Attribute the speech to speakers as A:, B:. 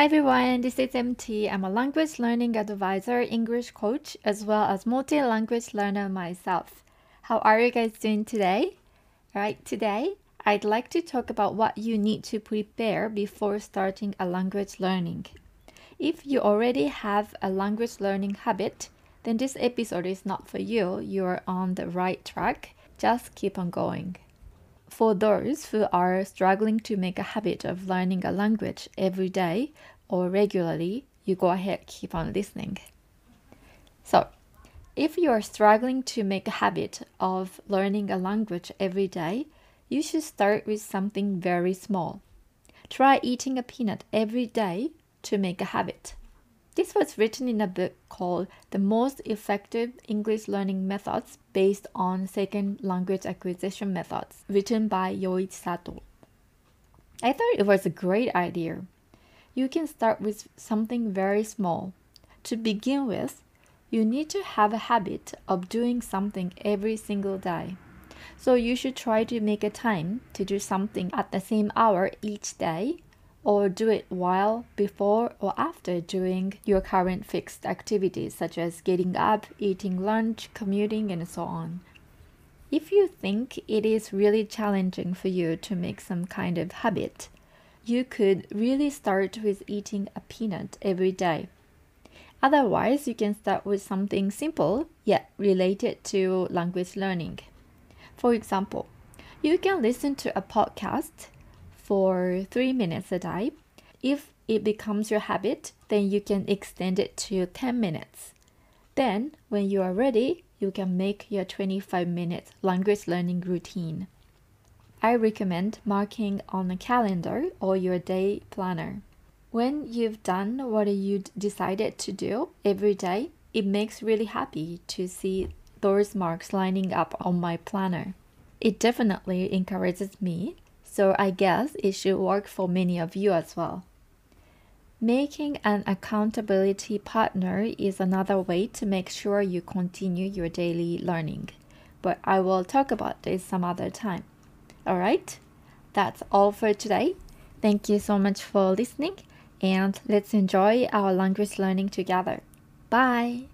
A: Hi everyone, this is MT. I'm a language learning advisor, English coach, as well as multi language learner myself. How are you guys doing today? Alright, today I'd like to talk about what you need to prepare before starting a language learning. If you already have a language learning habit, then this episode is not for you. You're on the right track. Just keep on going. For those who are struggling to make a habit of learning a language every day or regularly, you go ahead, keep on listening. So, if you are struggling to make a habit of learning a language every day, you should start with something very small. Try eating a peanut every day to make a habit. This was written in a book called The Most Effective English Learning Methods based on Second Language Acquisition Methods, written by Yoichi Sato. I thought it was a great idea. You can start with something very small. To begin with, you need to have a habit of doing something every single day. So you should try to make a time to do something at the same hour each day or do it while, before, or after doing your current fixed activities such as getting up, eating lunch, commuting, and so on. If you think it is really challenging for you to make some kind of habit, you could really start with eating a peanut every day. Otherwise, you can start with something simple yet related to language learning. For example, you can listen to a podcast for three minutes a day. If it becomes your habit, then you can extend it to 10 minutes. Then, when you are ready, you can make your 25 minute language learning routine. I recommend marking on a calendar or your day planner. When you've done what you decided to do every day, it makes really happy to see those marks lining up on my planner. It definitely encourages me so I guess it should work for many of you as well. Making an accountability partner is another way to make sure you continue your daily learning, but I will talk about this some other time. Alright, that's all for today. Thank you so much for listening, and let's enjoy our language learning together. Bye!